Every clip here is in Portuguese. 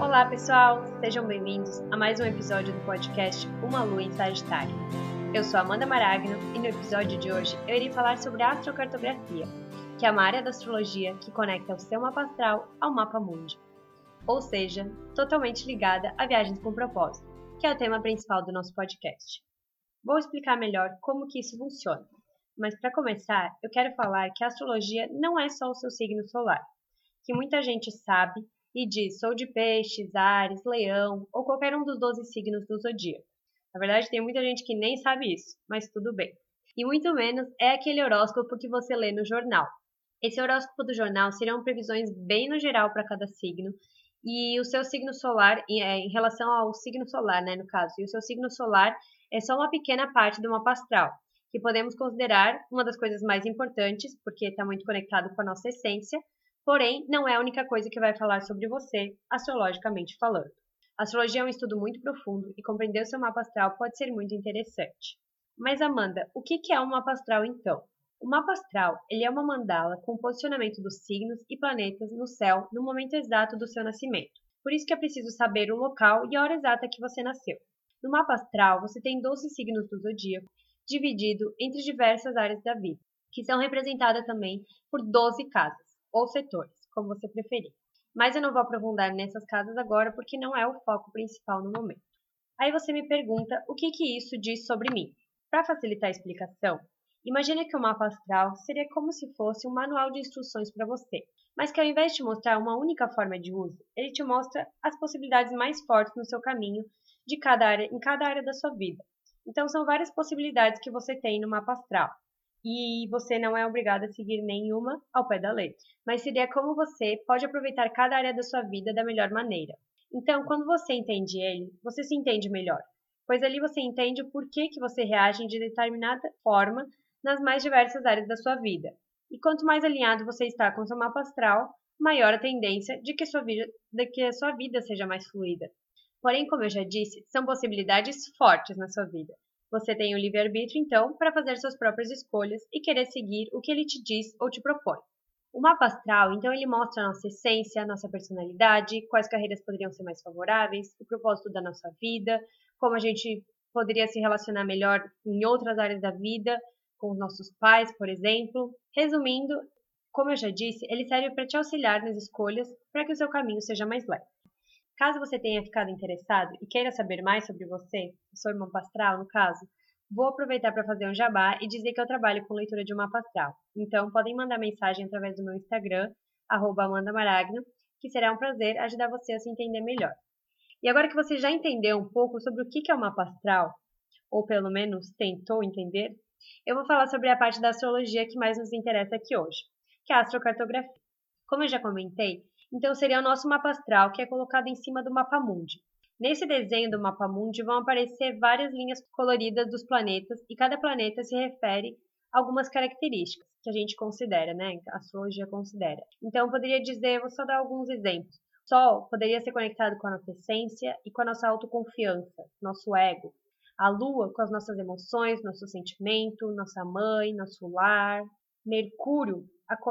Olá, pessoal! Sejam bem-vindos a mais um episódio do podcast Uma Lua em Sagitário. Eu sou Amanda Maragno e no episódio de hoje eu irei falar sobre a astrocartografia, que é uma área da astrologia que conecta o seu mapa astral ao mapa mundi, ou seja, totalmente ligada a viagens com propósito, que é o tema principal do nosso podcast. Vou explicar melhor como que isso funciona, mas para começar, eu quero falar que a astrologia não é só o seu signo solar, que muita gente sabe e diz sou de peixes, ares, leão ou qualquer um dos 12 signos do zodíaco. Na verdade, tem muita gente que nem sabe isso, mas tudo bem. E muito menos é aquele horóscopo que você lê no jornal. Esse horóscopo do jornal seriam previsões bem no geral para cada signo, e o seu signo solar, é, em relação ao signo solar, né, no caso, e o seu signo solar é só uma pequena parte do mapa astral, que podemos considerar uma das coisas mais importantes, porque está muito conectado com a nossa essência, Porém, não é a única coisa que vai falar sobre você, astrologicamente falando. A astrologia é um estudo muito profundo e compreender o seu mapa astral pode ser muito interessante. Mas Amanda, o que é um mapa astral então? O mapa astral ele é uma mandala com o posicionamento dos signos e planetas no céu no momento exato do seu nascimento. Por isso que é preciso saber o local e a hora exata que você nasceu. No mapa astral, você tem 12 signos do zodíaco, dividido entre diversas áreas da vida, que são representadas também por 12 casas ou setores, como você preferir. Mas eu não vou aprofundar nessas casas agora porque não é o foco principal no momento. Aí você me pergunta o que, que isso diz sobre mim. Para facilitar a explicação, imagine que o mapa astral seria como se fosse um manual de instruções para você, mas que ao invés de mostrar uma única forma de uso, ele te mostra as possibilidades mais fortes no seu caminho de cada área, em cada área da sua vida. Então são várias possibilidades que você tem no mapa astral e você não é obrigado a seguir nenhuma ao pé da letra, mas seria como você pode aproveitar cada área da sua vida da melhor maneira. Então, quando você entende ele, você se entende melhor, pois ali você entende o porquê que você reage de determinada forma nas mais diversas áreas da sua vida. E quanto mais alinhado você está com seu mapa astral, maior a tendência de que, sua vida, de que a sua vida seja mais fluida. Porém, como eu já disse, são possibilidades fortes na sua vida. Você tem o livre-arbítrio, então, para fazer suas próprias escolhas e querer seguir o que ele te diz ou te propõe. O mapa astral, então, ele mostra a nossa essência, a nossa personalidade, quais carreiras poderiam ser mais favoráveis, o propósito da nossa vida, como a gente poderia se relacionar melhor em outras áreas da vida, com os nossos pais, por exemplo. Resumindo, como eu já disse, ele serve para te auxiliar nas escolhas para que o seu caminho seja mais leve. Caso você tenha ficado interessado e queira saber mais sobre você, seu irmão astral no caso, vou aproveitar para fazer um jabá e dizer que eu trabalho com leitura de mapa astral. Então podem mandar mensagem através do meu Instagram, @amandamaragno, que será um prazer ajudar você a se entender melhor. E agora que você já entendeu um pouco sobre o que é o mapa astral, ou pelo menos tentou entender, eu vou falar sobre a parte da astrologia que mais nos interessa aqui hoje, que é a astrocartografia. Como eu já comentei, então seria o nosso mapa astral, que é colocado em cima do mapa mundi. Nesse desenho do mapa mundi vão aparecer várias linhas coloridas dos planetas e cada planeta se refere a algumas características que a gente considera, né? A astrologia considera. Então eu poderia dizer, vou só dar alguns exemplos. Sol poderia ser conectado com a nossa essência e com a nossa autoconfiança, nosso ego. A lua com as nossas emoções, nosso sentimento, nossa mãe, nosso lar. Mercúrio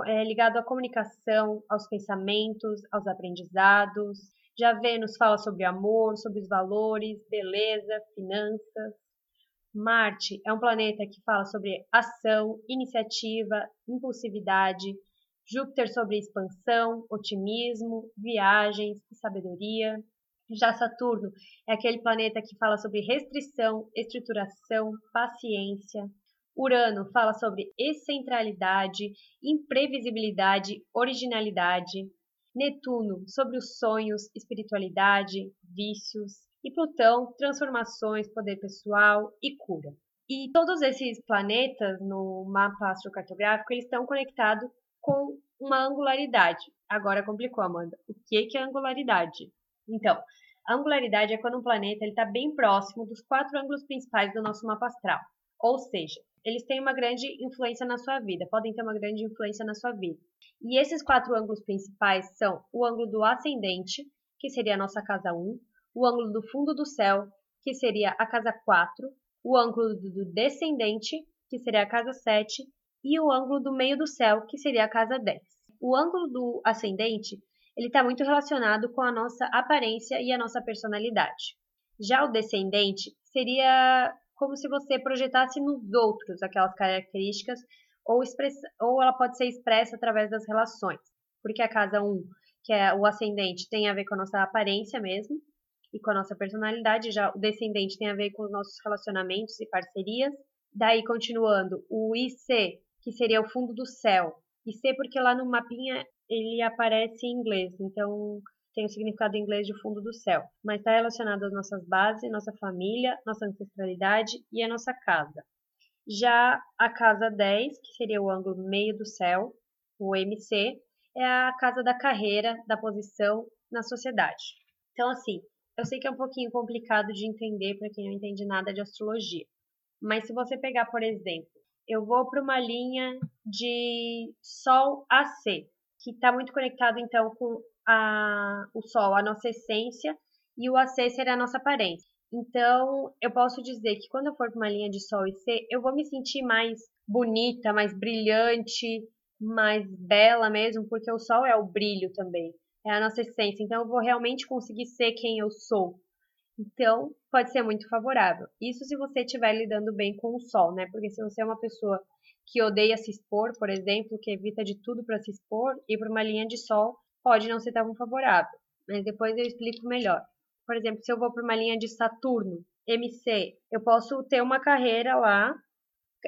é ligado à comunicação, aos pensamentos, aos aprendizados. Já Vênus fala sobre amor, sobre os valores, beleza, finanças. Marte é um planeta que fala sobre ação, iniciativa, impulsividade. Júpiter sobre expansão, otimismo, viagens e sabedoria. Já Saturno é aquele planeta que fala sobre restrição, estruturação, paciência. Urano fala sobre excentralidade, imprevisibilidade, originalidade. Netuno sobre os sonhos, espiritualidade, vícios. E Plutão, transformações, poder pessoal e cura. E todos esses planetas no mapa astrocartográfico, eles estão conectados com uma angularidade. Agora complicou, Amanda. O que é angularidade? Então, a angularidade é quando um planeta está bem próximo dos quatro ângulos principais do nosso mapa astral. Ou seja, eles têm uma grande influência na sua vida, podem ter uma grande influência na sua vida. E esses quatro ângulos principais são o ângulo do ascendente, que seria a nossa casa 1, o ângulo do fundo do céu, que seria a casa 4, o ângulo do descendente, que seria a casa 7, e o ângulo do meio do céu, que seria a casa 10. O ângulo do ascendente, ele está muito relacionado com a nossa aparência e a nossa personalidade. Já o descendente seria como se você projetasse nos outros aquelas características, ou, expressa, ou ela pode ser expressa através das relações. Porque a casa 1, que é o ascendente, tem a ver com a nossa aparência mesmo, e com a nossa personalidade, já o descendente tem a ver com os nossos relacionamentos e parcerias. Daí, continuando, o IC, que seria o fundo do céu. IC porque lá no mapinha ele aparece em inglês, então tem o significado em inglês de fundo do céu, mas está relacionado às nossas bases, nossa família, nossa ancestralidade e a nossa casa. Já a casa 10, que seria o ângulo meio do céu, o MC, é a casa da carreira, da posição na sociedade. Então, assim, eu sei que é um pouquinho complicado de entender para quem não entende nada de astrologia, mas se você pegar, por exemplo, eu vou para uma linha de Sol AC, que está muito conectado então com a, o Sol, a nossa essência, e o AC será a nossa aparência. Então, eu posso dizer que quando eu for para uma linha de Sol e C, eu vou me sentir mais bonita, mais brilhante, mais bela mesmo, porque o Sol é o brilho também, é a nossa essência. Então, eu vou realmente conseguir ser quem eu sou. Então, pode ser muito favorável. Isso se você estiver lidando bem com o Sol, né? Porque se você é uma pessoa que odeia se expor, por exemplo, que evita de tudo para se expor, ir para uma linha de Sol pode não ser tão favorável, mas depois eu explico melhor. Por exemplo, se eu vou para uma linha de Saturno, MC, eu posso ter uma carreira lá,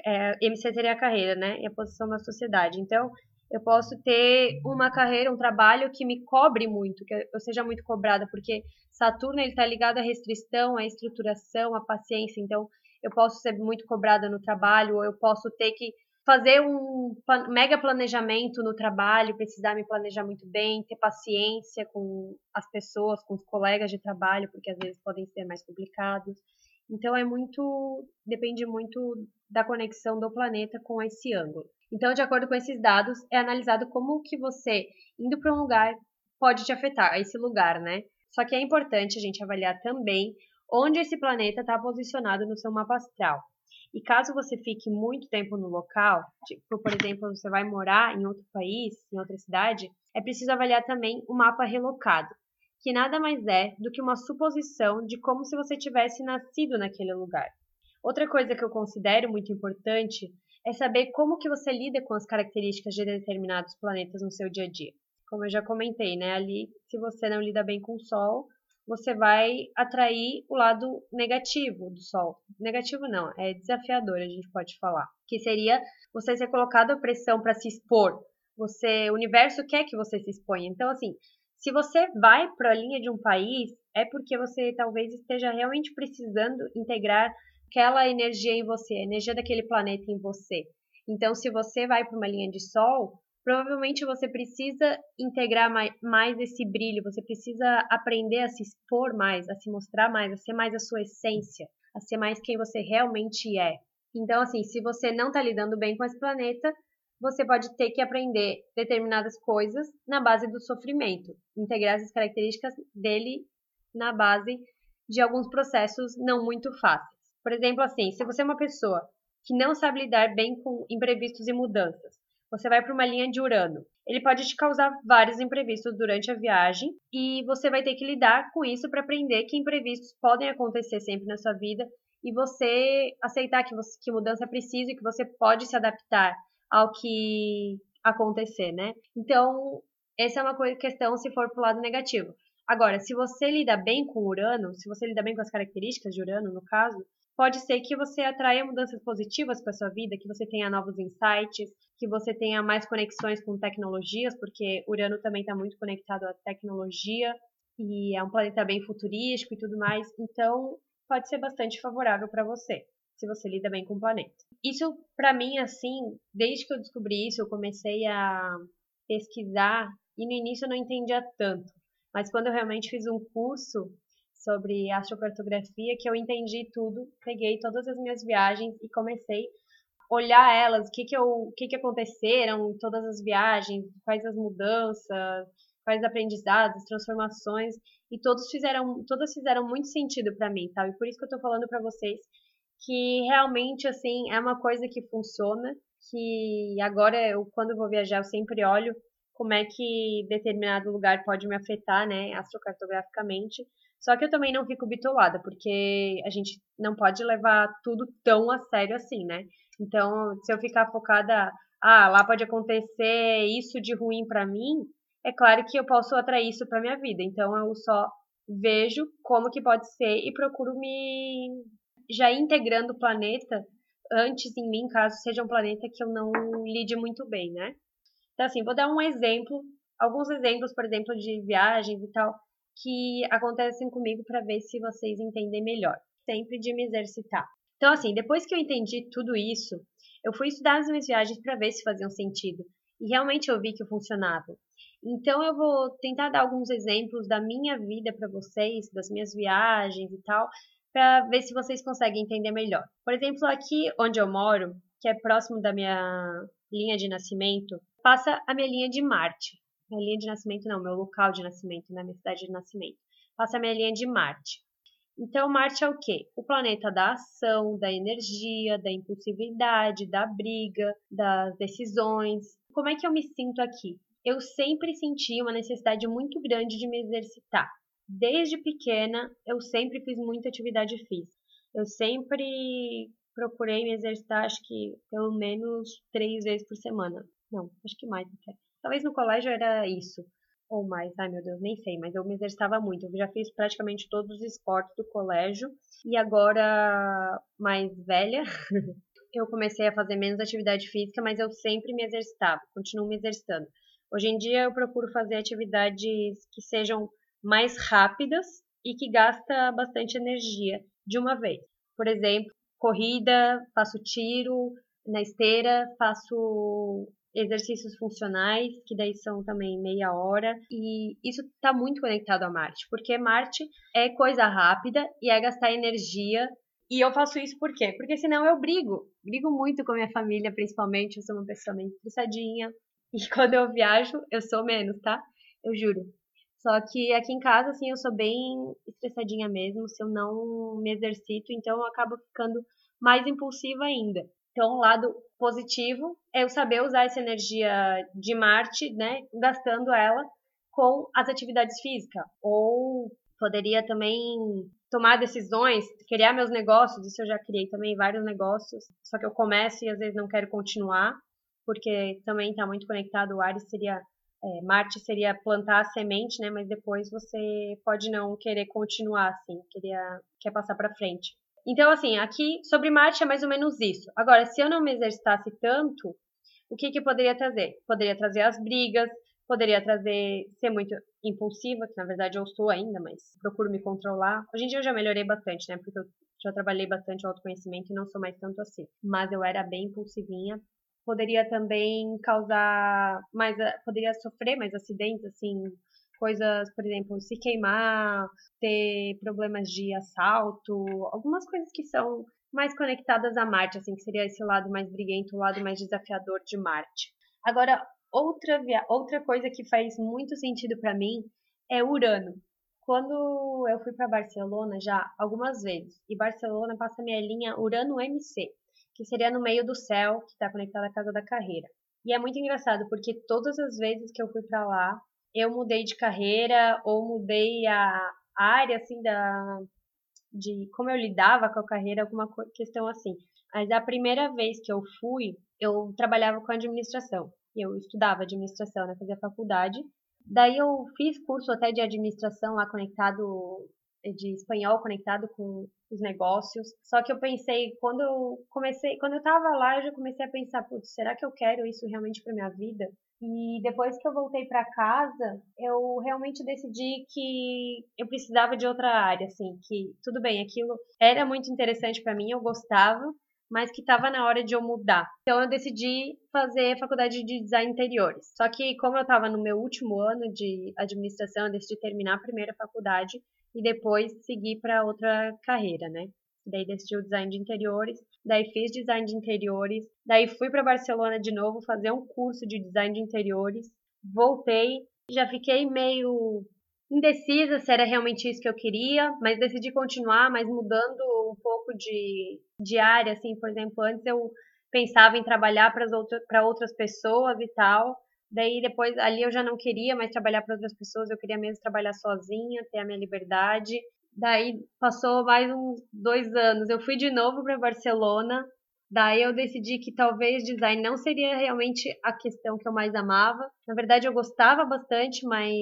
é, MC seria a carreira, né? E a posição na sociedade. Então, eu posso ter uma carreira, um trabalho que me cobre muito, que eu seja muito cobrada, porque Saturno ele está ligado à restrição, à estruturação, à paciência. Então, eu posso ser muito cobrada no trabalho, ou eu posso ter que fazer um mega planejamento no trabalho, precisar me planejar muito bem, ter paciência com as pessoas, com os colegas de trabalho, porque às vezes podem ser mais complicados. Então é muito, depende muito da conexão do planeta com esse ângulo. Então, de acordo com esses dados, é analisado como que você indo para um lugar pode te afetar, esse lugar, né? Só que é importante a gente avaliar também onde esse planeta está posicionado no seu mapa astral. E caso você fique muito tempo no local, tipo, por exemplo, você vai morar em outro país, em outra cidade, é preciso avaliar também o mapa relocado, que nada mais é do que uma suposição de como se você tivesse nascido naquele lugar. Outra coisa que eu considero muito importante é saber como que você lida com as características de determinados planetas no seu dia a dia. Como eu já comentei, né, ali, se você não lida bem com o Sol, você vai atrair o lado negativo do Sol. Negativo não, é desafiador, a gente pode falar. Que seria você ser colocado à pressão para se expor. Você, o universo quer que você se exponha. Então, assim, se você vai para a linha de um país, é porque você talvez esteja realmente precisando integrar aquela energia em você, a energia daquele planeta em você. Então, se você vai para uma linha de Sol, provavelmente você precisa integrar mais, esse brilho, você precisa aprender a se expor mais, a se mostrar mais, a ser mais a sua essência, a ser mais quem você realmente é. Então, assim, se você não está lidando bem com esse planeta, você pode ter que aprender determinadas coisas na base do sofrimento, integrar essas características dele na base de alguns processos não muito fáceis. Por exemplo, assim, se você é uma pessoa que não sabe lidar bem com imprevistos e mudanças, você vai para uma linha de Urano. Ele pode te causar vários imprevistos durante a viagem e você vai ter que lidar com isso para aprender que imprevistos podem acontecer sempre na sua vida e você aceitar que, você, que mudança é preciso e que você pode se adaptar ao que acontecer, né? Então, essa é uma questão se for pro lado negativo. Agora, se você lida bem com Urano, se você lida bem com as características de Urano, no caso, pode ser que você atraia mudanças positivas para sua vida, que você tenha novos insights, que você tenha mais conexões com tecnologias, porque Urano também está muito conectado à tecnologia e é um planeta bem futurístico e tudo mais. Então, pode ser bastante favorável para você, se você lida bem com o planeta. Isso, para mim, assim, desde que eu descobri isso, eu comecei a pesquisar e no início eu não entendia tanto. Mas quando eu realmente fiz um curso sobre astrocartografia que eu entendi tudo, peguei todas as minhas viagens e comecei olhar elas, o que que, eu, o que que aconteceram todas as viagens, quais as mudanças, quais aprendizados, transformações, e todos fizeram, todas fizeram muito sentido para mim, tá? E por isso que eu tô falando para vocês que realmente assim é uma coisa que funciona, que agora eu quando eu vou viajar eu sempre olho como é que determinado lugar pode me afetar, né, astrocartograficamente. Só que eu também não fico bitolada, porque a gente não pode levar tudo tão a sério assim, né? Então, se eu ficar focada, ah, lá pode acontecer isso de ruim para mim, é claro que eu posso atrair isso para minha vida. Então, eu só vejo como que pode ser e procuro me já integrando o planeta antes em mim, caso seja um planeta que eu não lide muito bem, né? Então, assim, vou dar um exemplo, alguns exemplos, por exemplo, de viagens e tal, que acontecem comigo para ver se vocês entendem melhor. Sempre de me exercitar. Então, assim, depois que eu entendi tudo isso, eu fui estudar as minhas viagens para ver se faziam sentido. E realmente eu vi que funcionava. Então, eu vou tentar dar alguns exemplos da minha vida para vocês, das minhas viagens e tal, para ver se vocês conseguem entender melhor. Por exemplo, aqui onde eu moro, que é próximo da minha linha de nascimento, passa a minha linha de Marte. Minha linha de nascimento não, meu local de nascimento, na né? minha cidade de nascimento. Passa a minha linha de Marte. Então, Marte é o quê? O planeta da ação, da energia, da impulsividade, da briga, das decisões. Como é que eu me sinto aqui? Eu sempre senti uma necessidade muito grande de me exercitar. Desde pequena, eu sempre fiz muita atividade física. Eu sempre procurei me exercitar, acho que pelo menos três vezes por semana. Não, acho que mais até. Talvez no colégio era isso, ou mais, ai meu Deus, nem sei, mas eu me exercitava muito. Eu já fiz praticamente todos os esportes do colégio e agora mais velha, eu comecei a fazer menos atividade física, mas eu sempre me exercitava, continuo me exercitando. Hoje em dia eu procuro fazer atividades que sejam mais rápidas e que gasta bastante energia de uma vez. Por exemplo, corrida, faço tiro na esteira, faço exercícios funcionais, que daí são também meia hora, e isso está muito conectado a Marte, porque Marte é coisa rápida e é gastar energia. E eu faço isso por quê? Porque senão eu brigo. Brigo muito com a minha família, principalmente. Eu sou uma pessoa meio estressadinha. E quando eu viajo, eu sou menos, tá? Eu juro. Só que aqui em casa, assim, eu sou bem estressadinha mesmo. Se eu não me exercito, então eu acabo ficando mais impulsiva ainda. Então, o lado positivo é eu saber usar essa energia de Marte, né, gastando ela com as atividades físicas. Ou poderia também tomar decisões, criar meus negócios, isso eu já criei também vários negócios, só que eu começo e às vezes não quero continuar, porque também está muito conectado, o Ares seria, é, Marte seria plantar a semente, né, mas depois você pode não querer continuar assim, queria, quer passar para frente. Então, assim, aqui sobre Marte é mais ou menos isso. Agora, se eu não me exercitasse tanto, o que que poderia trazer? Poderia trazer as brigas, poderia trazer ser muito impulsiva, que na verdade eu sou ainda, mas procuro me controlar. Hoje em dia eu já melhorei bastante, né? Porque eu já trabalhei bastante o autoconhecimento e não sou mais tanto assim. Mas eu era bem impulsivinha. Poderia também causar mais, poderia sofrer mais acidentes, assim, coisas, por exemplo, se queimar, ter problemas de assalto, algumas coisas que são mais conectadas a Marte, assim, que seria esse lado mais briguento, o lado mais desafiador de Marte. Agora, outra, outra coisa que faz muito sentido para mim é Urano. Quando eu fui para Barcelona já algumas vezes, e Barcelona passa minha linha Urano MC, que seria no meio do céu, que está conectada à casa da carreira. E é muito engraçado, porque todas as vezes que eu fui para lá, eu mudei de carreira ou mudei a área assim da de como eu lidava com a carreira, alguma questão assim. Mas a primeira vez que eu fui, eu trabalhava com administração. Eu estudava administração, né, fazia faculdade. Daí eu fiz curso até de administração lá conectado de espanhol conectado com os negócios. Só que eu pensei, quando eu comecei, quando eu tava lá, eu já comecei a pensar, putz, será que eu quero isso realmente para minha vida? E depois que eu voltei para casa, eu realmente decidi que eu precisava de outra área, assim, que tudo bem, aquilo era muito interessante para mim, eu gostava, mas que estava na hora de eu mudar. Então eu decidi fazer faculdade de design interiores. Só que como eu estava no meu último ano de administração, eu decidi terminar a primeira faculdade e depois seguir para outra carreira, né? Daí decidi o design de interiores, daí fiz design de interiores, daí fui para Barcelona de novo fazer um curso de design de interiores, voltei, já fiquei meio indecisa se era realmente isso que eu queria, mas decidi continuar, mas mudando um pouco de, de área, assim, por exemplo, antes eu pensava em trabalhar para outra, outras pessoas e tal, Daí depois ali eu já não queria mais trabalhar para outras pessoas, eu queria mesmo trabalhar sozinha, ter a minha liberdade. Daí passou mais uns dois anos, eu fui de novo para Barcelona. Daí eu decidi que talvez design não seria realmente a questão que eu mais amava. Na verdade eu gostava bastante, mas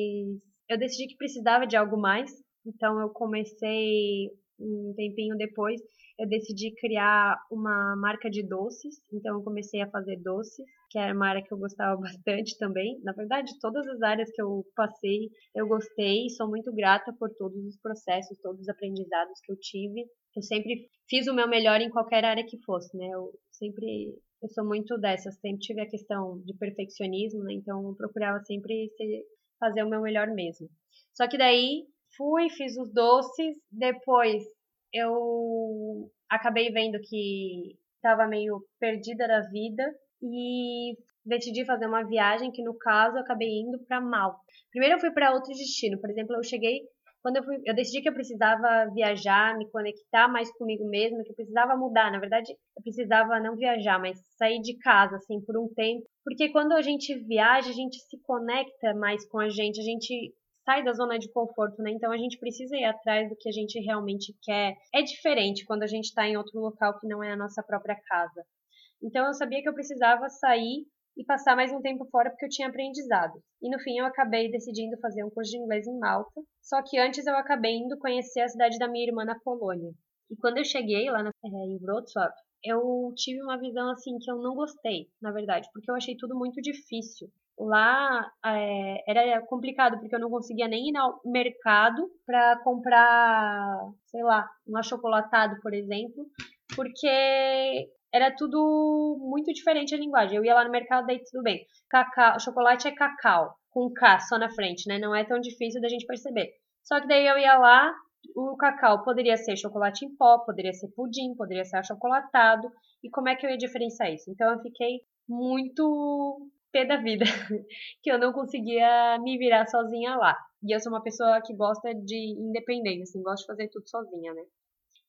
eu decidi que precisava de algo mais. Então eu comecei um tempinho depois, eu decidi criar uma marca de doces. Então eu comecei a fazer doces, que era uma área que eu gostava bastante também. Na verdade, todas as áreas que eu passei, eu gostei e sou muito grata por todos os processos, todos os aprendizados que eu tive. Eu sempre fiz o meu melhor em qualquer área que fosse, né? Eu sempre eu sou muito dessas, sempre tive a questão de perfeccionismo, né? Então eu procurava sempre ser, fazer o meu melhor mesmo. Só que daí fui, fiz os doces, depois eu acabei vendo que estava meio perdida da vida e decidi fazer uma viagem que no caso eu acabei indo para Malta. Primeiro eu fui para outro destino, por exemplo, eu cheguei quando eu, fui, eu decidi que eu precisava viajar, me conectar mais comigo mesma, que eu precisava mudar. Na verdade, eu precisava não viajar, mas sair de casa, assim, por um tempo. Porque quando a gente viaja, a gente se conecta mais com a gente, a gente sai da zona de conforto, né? Então a gente precisa ir atrás do que a gente realmente quer. É diferente quando a gente está em outro local que não é a nossa própria casa. Então eu sabia que eu precisava sair e passar mais um tempo fora porque eu tinha aprendizado. E no fim eu acabei decidindo fazer um curso de inglês em Malta. Só que antes eu acabei indo conhecer a cidade da minha irmã na Polônia. E quando eu cheguei lá na, é, em Wrocław, eu tive uma visão assim que eu não gostei, na verdade, porque eu achei tudo muito difícil. Lá é, era complicado porque eu não conseguia nem ir ao mercado para comprar, sei lá, um achocolatado, por exemplo, porque era tudo muito diferente a linguagem. Eu ia lá no mercado, daí tudo bem. Cacau, chocolate é cacau, com K só na frente, né? Não é tão difícil da gente perceber. Só que daí eu ia lá, o cacau poderia ser chocolate em pó, poderia ser pudim, poderia ser achocolatado. E como é que eu ia diferenciar isso? Então eu fiquei muito pé da vida, que eu não conseguia me virar sozinha lá. E eu sou uma pessoa que gosta de independência, assim, gosto de fazer tudo sozinha, né?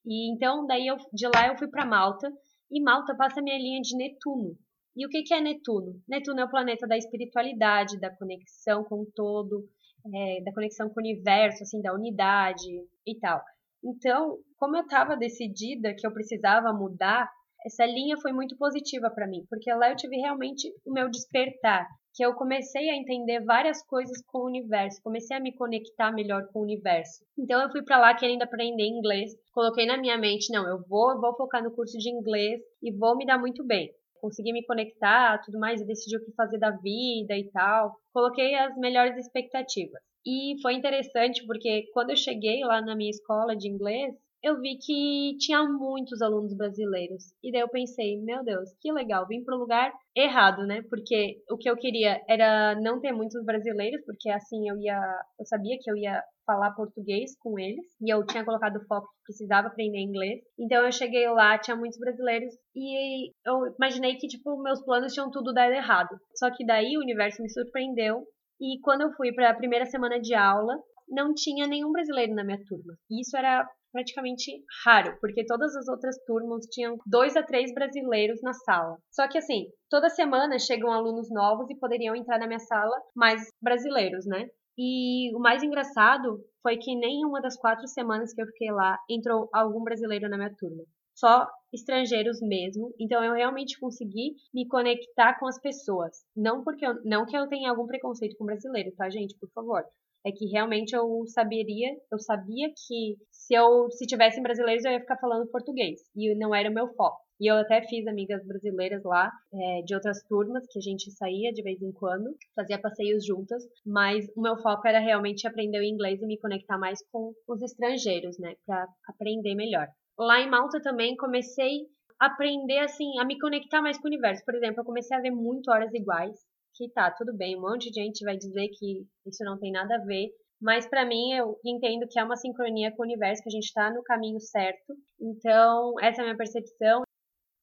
E então, daí eu, de lá eu fui para Malta, e Malta passa a minha linha de Netuno. E o que, que é Netuno? Netuno é o planeta da espiritualidade, da conexão com o todo, é, da conexão com o universo, assim, da unidade e tal. Então, como eu estava decidida que eu precisava mudar essa linha foi muito positiva para mim, porque lá eu tive realmente o meu despertar, que eu comecei a entender várias coisas com o universo, comecei a me conectar melhor com o universo. Então eu fui para lá querendo aprender inglês, coloquei na minha mente, não, eu vou, vou focar no curso de inglês e vou me dar muito bem. Consegui me conectar, tudo mais, e decidi o que fazer da vida e tal. Coloquei as melhores expectativas. E foi interessante porque quando eu cheguei lá na minha escola de inglês, eu vi que tinha muitos alunos brasileiros. E daí eu pensei, meu Deus, que legal, vim para o lugar errado, né? Porque o que eu queria era não ter muitos brasileiros, porque assim eu ia, eu sabia que eu ia falar português com eles, e eu tinha colocado foco que precisava aprender inglês. Então eu cheguei lá, tinha muitos brasileiros e eu imaginei que tipo meus planos tinham tudo dado errado. Só que daí o universo me surpreendeu e quando eu fui para a primeira semana de aula, não tinha nenhum brasileiro na minha turma. Isso era praticamente raro, porque todas as outras turmas tinham dois a três brasileiros na sala. Só que assim, toda semana chegam alunos novos e poderiam entrar na minha sala mais brasileiros, né? E o mais engraçado foi que nenhuma das quatro semanas que eu fiquei lá entrou algum brasileiro na minha turma. Só estrangeiros mesmo. Então eu realmente consegui me conectar com as pessoas. Não porque eu, não que eu tenha algum preconceito com brasileiro, tá, gente? Por favor é que realmente eu saberia, eu sabia que se eu se tivessem brasileiros eu ia ficar falando português e não era o meu foco. E eu até fiz amigas brasileiras lá, é, de outras turmas, que a gente saía de vez em quando, fazia passeios juntas, mas o meu foco era realmente aprender o inglês e me conectar mais com os estrangeiros, né, para aprender melhor. Lá em Malta também comecei a aprender, assim, a me conectar mais com o universo. Por exemplo, eu comecei a ver muito Horas Iguais, que tá, tudo bem, um monte de gente vai dizer que isso não tem nada a ver, mas para mim eu entendo que é uma sincronia com o universo, que a gente está no caminho certo. Então, essa é a minha percepção.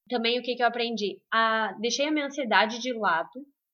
Também o que, que eu aprendi? A, deixei a minha ansiedade de lado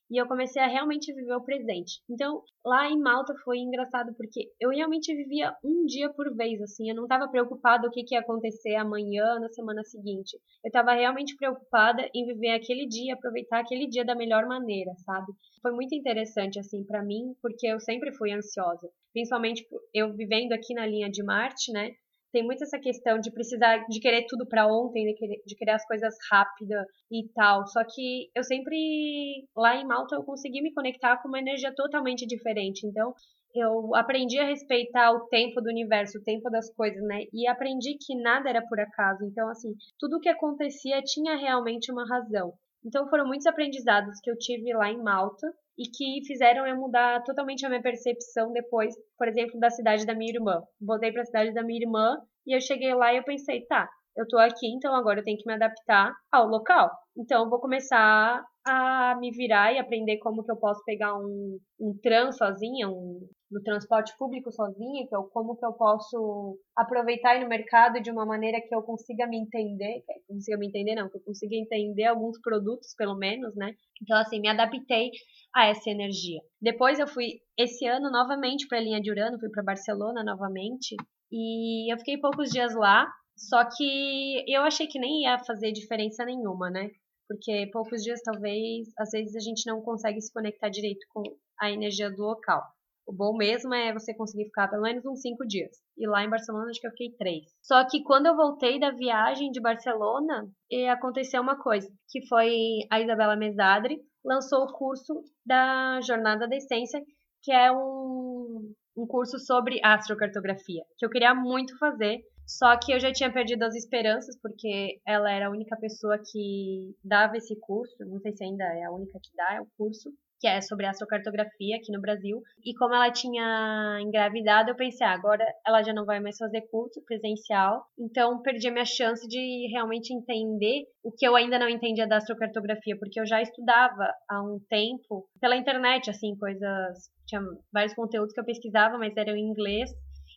e eu comecei a realmente viver o presente. Então, lá em Malta foi engraçado porque eu realmente vivia um dia por vez, assim, eu não estava preocupada o que, que ia acontecer amanhã, na semana seguinte. Eu estava realmente preocupada em viver aquele dia, aproveitar aquele dia da melhor maneira, sabe? Foi muito interessante, assim, para mim, porque eu sempre fui ansiosa. Principalmente eu vivendo aqui na linha de Marte, né? Tem muito essa questão de precisar, de querer tudo para ontem, de querer, de querer as coisas rápida e tal. Só que eu sempre, lá em Malta, eu consegui me conectar com uma energia totalmente diferente. Então, eu aprendi a respeitar o tempo do universo, o tempo das coisas, né? E aprendi que nada era por acaso. Então, assim, tudo o que acontecia tinha realmente uma razão. Então, foram muitos aprendizados que eu tive lá em Malta e que fizeram eu mudar totalmente a minha percepção depois, por exemplo, da cidade da minha irmã. Voltei para a cidade da minha irmã e eu cheguei lá e eu pensei, tá, eu tô aqui, então agora eu tenho que me adaptar ao local. Então eu vou começar a me virar e aprender como que eu posso pegar um, um tram sozinha, um, no transporte público sozinha, que eu, como que eu posso aproveitar no mercado de uma maneira que eu consiga me entender, que eu consiga me entender não, que eu consiga entender alguns produtos pelo menos, né? Então assim, me adaptei a essa energia. Depois eu fui esse ano novamente para a linha de Urano, fui para Barcelona novamente e eu fiquei poucos dias lá, só que eu achei que nem ia fazer diferença nenhuma, né? Porque poucos dias talvez, às vezes a gente não consegue se conectar direito com a energia do local. O bom mesmo é você conseguir ficar pelo menos uns cinco dias. E lá em Barcelona acho que eu fiquei três. Só que quando eu voltei da viagem de Barcelona, aconteceu uma coisa, que foi a Isabela Mesadri, lançou o curso da Jornada da Essência, que é um, um curso sobre astrocartografia, que eu queria muito fazer, só que eu já tinha perdido as esperanças, porque ela era a única pessoa que dava esse curso, não sei se ainda é a única que dá é o curso, que é sobre astrocartografia aqui no Brasil. E como ela tinha engravidado, eu pensei, ah, agora ela já não vai mais fazer curso presencial, então perdi a minha chance de realmente entender o que eu ainda não entendia da astrocartografia, porque eu já estudava há um tempo pela internet, assim, coisas. Tinha vários conteúdos que eu pesquisava, mas eram em inglês.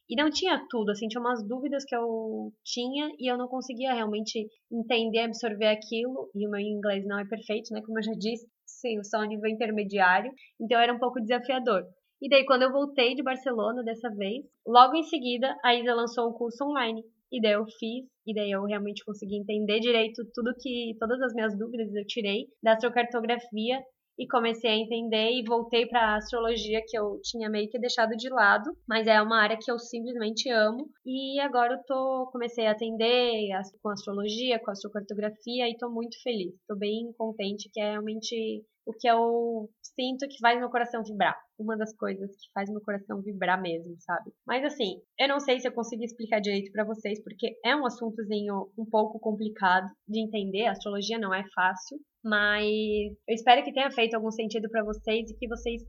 E não tinha tudo, assim, tinha umas dúvidas que eu tinha e eu não conseguia realmente entender, absorver aquilo. E o meu inglês não é perfeito, né? Como eu já disse, sim, só um nível intermediário. Então era um pouco desafiador. E daí, quando eu voltei de Barcelona dessa vez, logo em seguida, a Isa lançou um curso online. E daí eu fiz, e daí eu realmente consegui entender direito tudo que, todas as minhas dúvidas eu tirei da astrocartografia e comecei a entender e voltei para a astrologia que eu tinha meio que deixado de lado, mas é uma área que eu simplesmente amo e agora eu tô comecei a atender com astrologia, com astrocartografia e tô muito feliz. Tô bem contente que é realmente o que eu sinto que faz meu coração vibrar. Uma das coisas que faz meu coração vibrar mesmo, sabe? Mas assim, eu não sei se eu consigo explicar direito para vocês, porque é um assuntozinho um pouco complicado de entender. A astrologia não é fácil, mas eu espero que tenha feito algum sentido para vocês e que vocês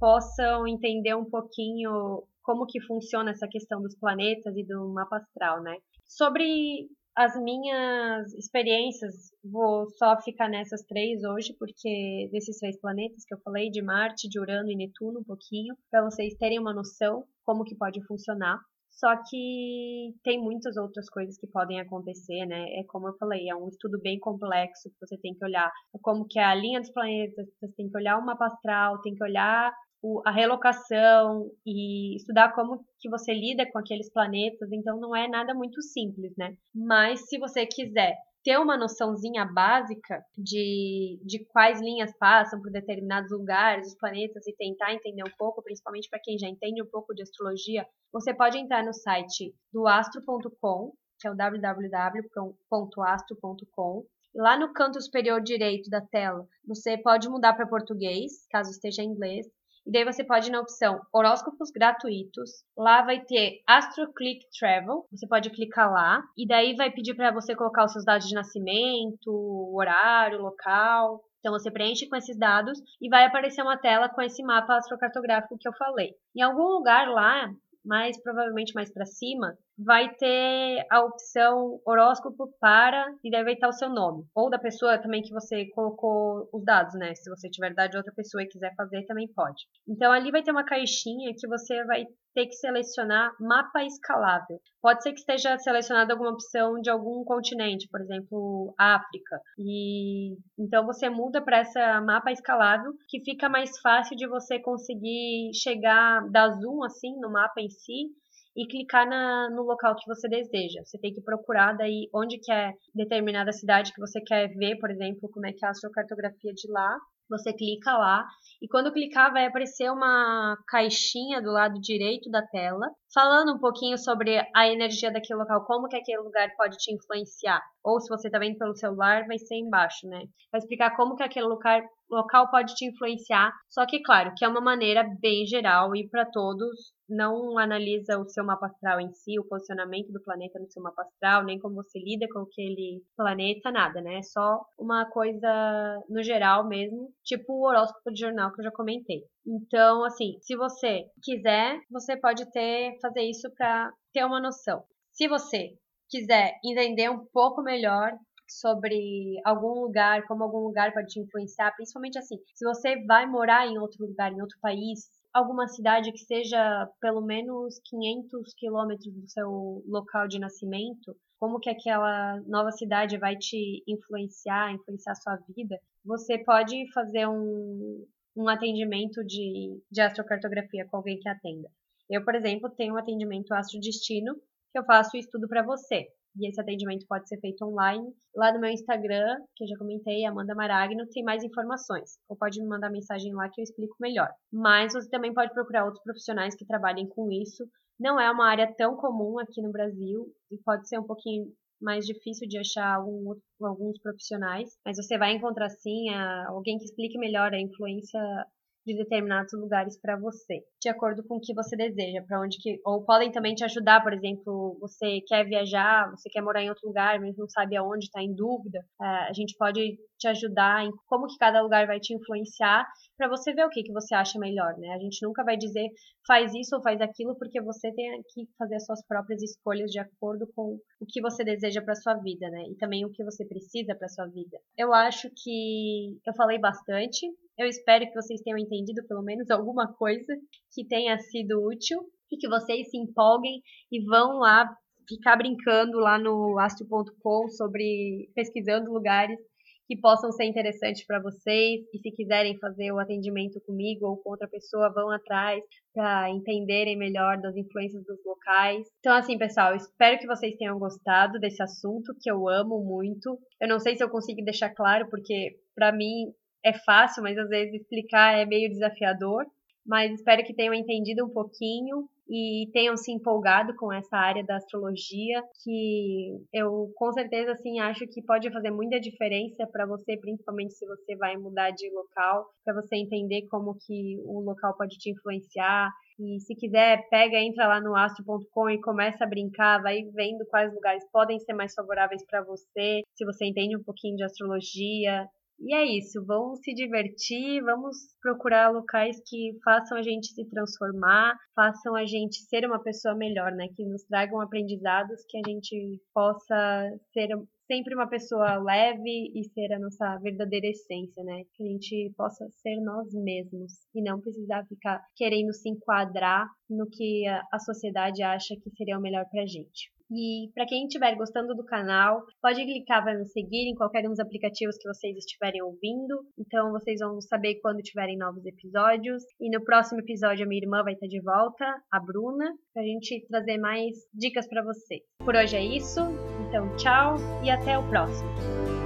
possam entender um pouquinho como que funciona essa questão dos planetas e do mapa astral, né? Sobre as minhas experiências, vou só ficar nessas três hoje, porque desses três planetas que eu falei, de Marte, de Urano e Netuno, um pouquinho, para vocês terem uma noção como que pode funcionar. Só que tem muitas outras coisas que podem acontecer, né? É como eu falei, é um estudo bem complexo que você tem que olhar como que é a linha dos planetas, você tem que olhar o mapa astral, tem que olhar o, a relocação e estudar como que você lida com aqueles planetas, então não é nada muito simples, né? Mas se você quiser ter uma noçãozinha básica de, de quais linhas passam por determinados lugares, os planetas, e tentar entender um pouco, principalmente para quem já entende um pouco de astrologia, você pode entrar no site do astro.com, que é o www.astro.com. Lá no canto superior direito da tela, você pode mudar para português, caso esteja em inglês, e daí você pode ir na opção horóscopos gratuitos. Lá vai ter Astro Click Travel. Você pode clicar lá. E daí vai pedir para você colocar os seus dados de nascimento, horário, local. Então você preenche com esses dados e vai aparecer uma tela com esse mapa astrocartográfico que eu falei. Em algum lugar lá, mais provavelmente mais para cima, vai ter a opção horóscopo para e vai estar o seu nome. Ou da pessoa também que você colocou os dados, né? Se você tiver dado de outra pessoa e quiser fazer, também pode. Então ali vai ter uma caixinha que você vai ter que selecionar mapa escalável. Pode ser que esteja selecionada alguma opção de algum continente, por exemplo, África. E então você muda para essa mapa escalável, que fica mais fácil de você conseguir chegar, dar zoom assim no mapa em si e clicar na, no local que você deseja. Você tem que procurar daí onde que é determinada cidade que você quer ver, por exemplo, como é que é a sua cartografia de lá. Você clica lá e quando clicar vai aparecer uma caixinha do lado direito da tela, falando um pouquinho sobre a energia daquele local, como que aquele lugar pode te influenciar. Ou se você está vendo pelo celular, vai ser embaixo, né? Vai explicar como que aquele lugar, local pode te influenciar. Só que claro, que é uma maneira bem geral e para todos não analisa o seu mapa astral em si, o posicionamento do planeta no seu mapa astral, nem como você lida com aquele planeta, nada, né? É só uma coisa no geral mesmo, tipo o horóscopo de jornal que eu já comentei. Então, assim, se você quiser, você pode ter fazer isso para ter uma noção. Se você quiser entender um pouco melhor sobre algum lugar, como algum lugar pode te influenciar, principalmente assim, se você vai morar em outro lugar, em outro país, alguma cidade que seja pelo menos 500 quilômetros do seu local de nascimento, como que aquela nova cidade vai te influenciar, influenciar a sua vida, você pode fazer um, um atendimento de, de astrocartografia com alguém que atenda. Eu, por exemplo, tenho um atendimento astrodestino que eu faço o estudo para você. E esse atendimento pode ser feito online. Lá no meu Instagram, que eu já comentei, Amanda Maragno, tem mais informações. Ou pode me mandar mensagem lá que eu explico melhor. Mas você também pode procurar outros profissionais que trabalhem com isso. Não é uma área tão comum aqui no Brasil e pode ser um pouquinho mais difícil de achar algum, alguns profissionais, mas você vai encontrar sim alguém que explique melhor a influência de determinados lugares para você, de acordo com o que você deseja, para onde que ou podem também te ajudar, por exemplo, você quer viajar, você quer morar em outro lugar, mas não sabe aonde, está em dúvida, é, a gente pode te ajudar em como que cada lugar vai te influenciar para você ver o que que você acha melhor, né? A gente nunca vai dizer faz isso ou faz aquilo porque você tem que fazer as suas próprias escolhas de acordo com o que você deseja para sua vida, né? E também o que você precisa para sua vida. Eu acho que eu falei bastante, eu espero que vocês tenham entendido pelo menos alguma coisa que tenha sido útil e que vocês se empolguem e vão lá ficar brincando lá no astro.com sobre pesquisando lugares que possam ser interessantes para vocês. E se quiserem fazer o atendimento comigo ou com outra pessoa, vão atrás para entenderem melhor das influências dos locais. Então, assim, pessoal, espero que vocês tenham gostado desse assunto que eu amo muito. Eu não sei se eu consigo deixar claro, porque para mim é fácil, mas às vezes explicar é meio desafiador. Mas espero que tenham entendido um pouquinho e tenham se empolgado com essa área da astrologia, que eu com certeza assim acho que pode fazer muita diferença para você, principalmente se você vai mudar de local, para você entender como que o local pode te influenciar. E se quiser, pega, entra lá no astro.com e começa a brincar, vai vendo quais lugares podem ser mais favoráveis para você, se você entende um pouquinho de astrologia, e é isso, vamos se divertir, vamos procurar locais que façam a gente se transformar, façam a gente ser uma pessoa melhor, né? Que nos tragam aprendizados, que a gente possa ser sempre uma pessoa leve e ser a nossa verdadeira essência, né? Que a gente possa ser nós mesmos e não precisar ficar querendo se enquadrar no que a sociedade acha que seria o melhor pra gente. E para quem estiver gostando do canal, pode clicar para nos seguir em qualquer um dos aplicativos que vocês estiverem ouvindo. Então vocês vão saber quando tiverem novos episódios. E no próximo episódio a minha irmã vai estar de volta, a Bruna, para a gente trazer mais dicas para vocês. Por hoje é isso. Então tchau e até o próximo.